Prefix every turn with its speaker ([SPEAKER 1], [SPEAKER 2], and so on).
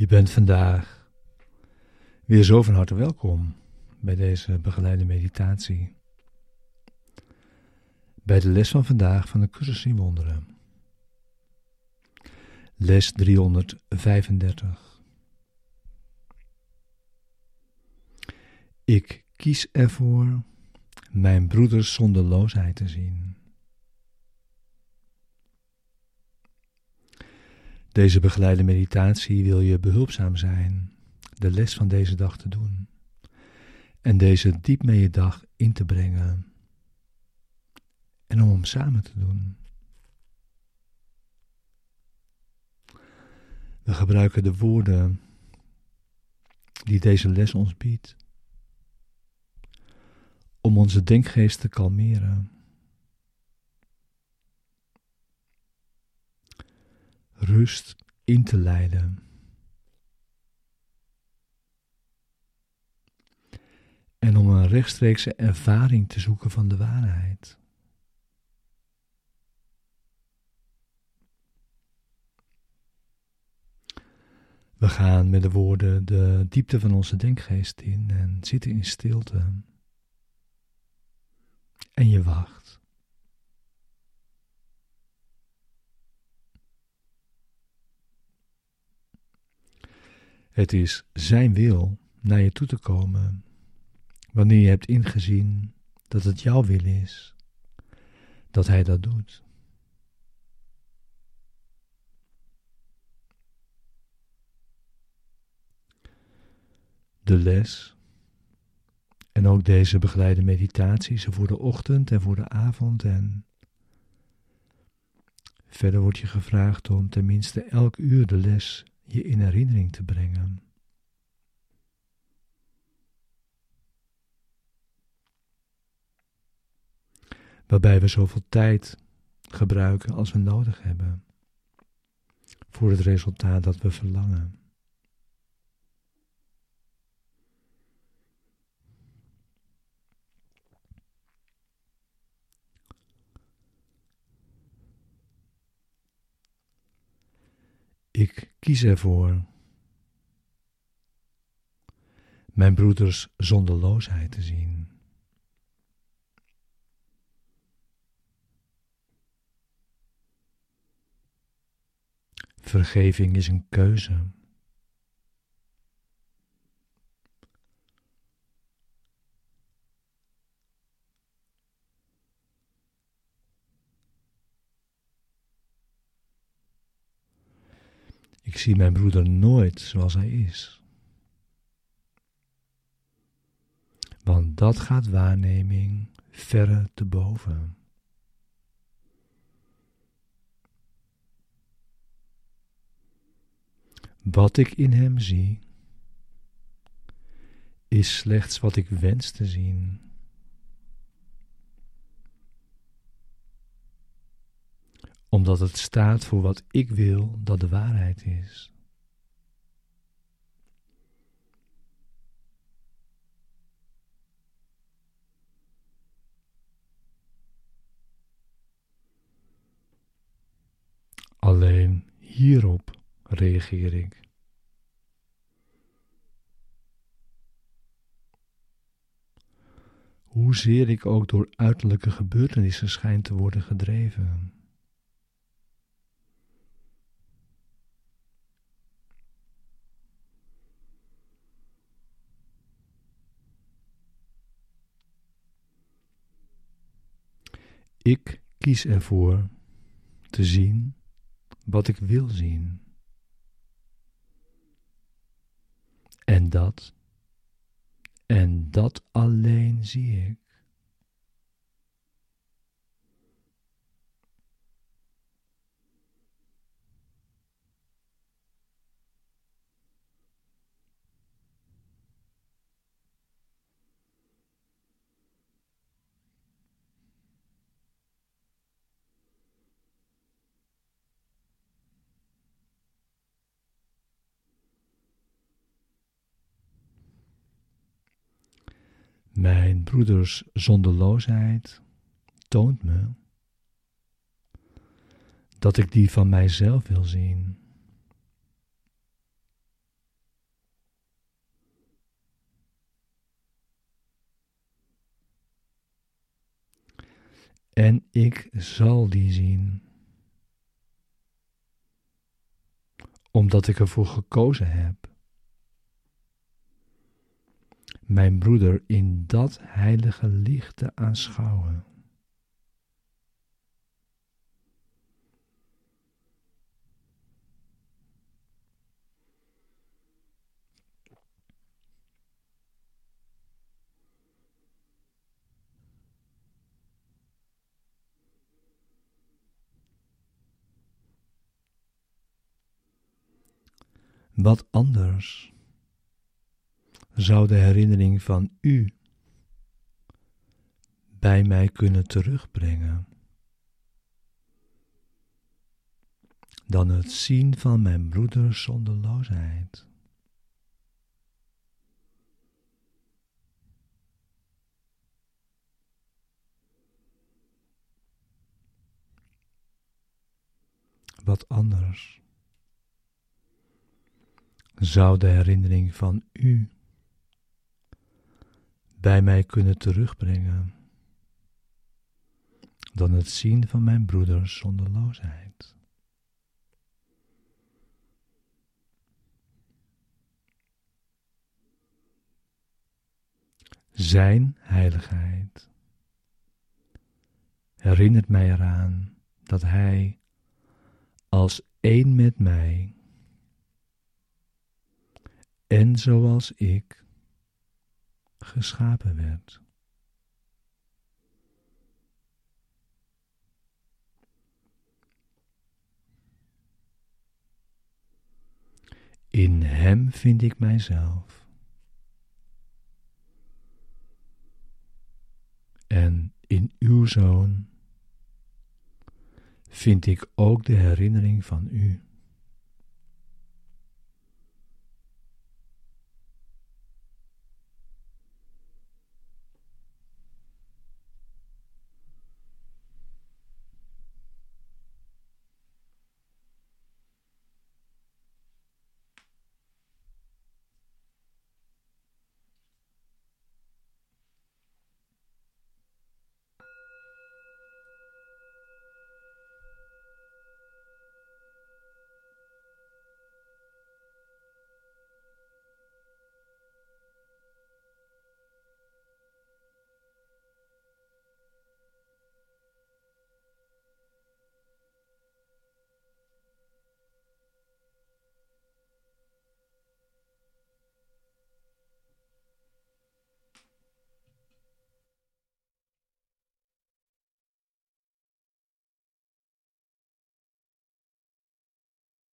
[SPEAKER 1] Je bent vandaag weer zo van harte welkom bij deze begeleide meditatie. Bij de les van vandaag van de cursus in wonderen. Les 335. Ik kies ervoor mijn broeders zonderloosheid te zien. Deze begeleide meditatie wil je behulpzaam zijn de les van deze dag te doen en deze diep mee je dag in te brengen en om hem samen te doen. We gebruiken de woorden die deze les ons biedt om onze denkgeest te kalmeren. Rust in te leiden. En om een rechtstreekse ervaring te zoeken van de waarheid. We gaan met de woorden de diepte van onze denkgeest in en zitten in stilte. En je wacht. Het is Zijn wil naar je toe te komen wanneer je hebt ingezien dat het jouw wil is, dat Hij dat doet. De les en ook deze begeleide meditaties voor de ochtend en voor de avond en verder wordt je gevraagd om tenminste elk uur de les je in herinnering te brengen. Waarbij we zoveel tijd gebruiken als we nodig hebben voor het resultaat dat we verlangen. Ik kies ervoor mijn broeders zonderloosheid te zien. Vergeving is een keuze. Ik zie mijn broeder nooit zoals hij is. Want dat gaat waarneming verre te boven. Wat ik in hem zie, is slechts wat ik wens te zien. Omdat het staat voor wat ik wil dat de waarheid is. Alleen hierop reageer ik. Hoezeer ik ook door uiterlijke gebeurtenissen schijn te worden gedreven. Ik kies ervoor te zien wat ik wil zien. En dat, en dat alleen zie ik. Mijn broeders zonderloosheid toont me dat ik die van mijzelf wil zien. En ik zal die zien, omdat ik ervoor gekozen heb. Mijn broeder in dat heilige licht te aanschouwen. Wat anders zou de herinnering van U bij mij kunnen terugbrengen dan het zien van mijn broeders zonderloosheid. Wat anders zou de herinnering van u bij mij kunnen terugbrengen dan het zien van mijn broeders zonderloosheid. Zijn heiligheid herinnert mij eraan dat Hij als één met mij en zoals ik geschapen werd. In Hem vind ik mijzelf. En in uw Zoon vind ik ook de herinnering van U.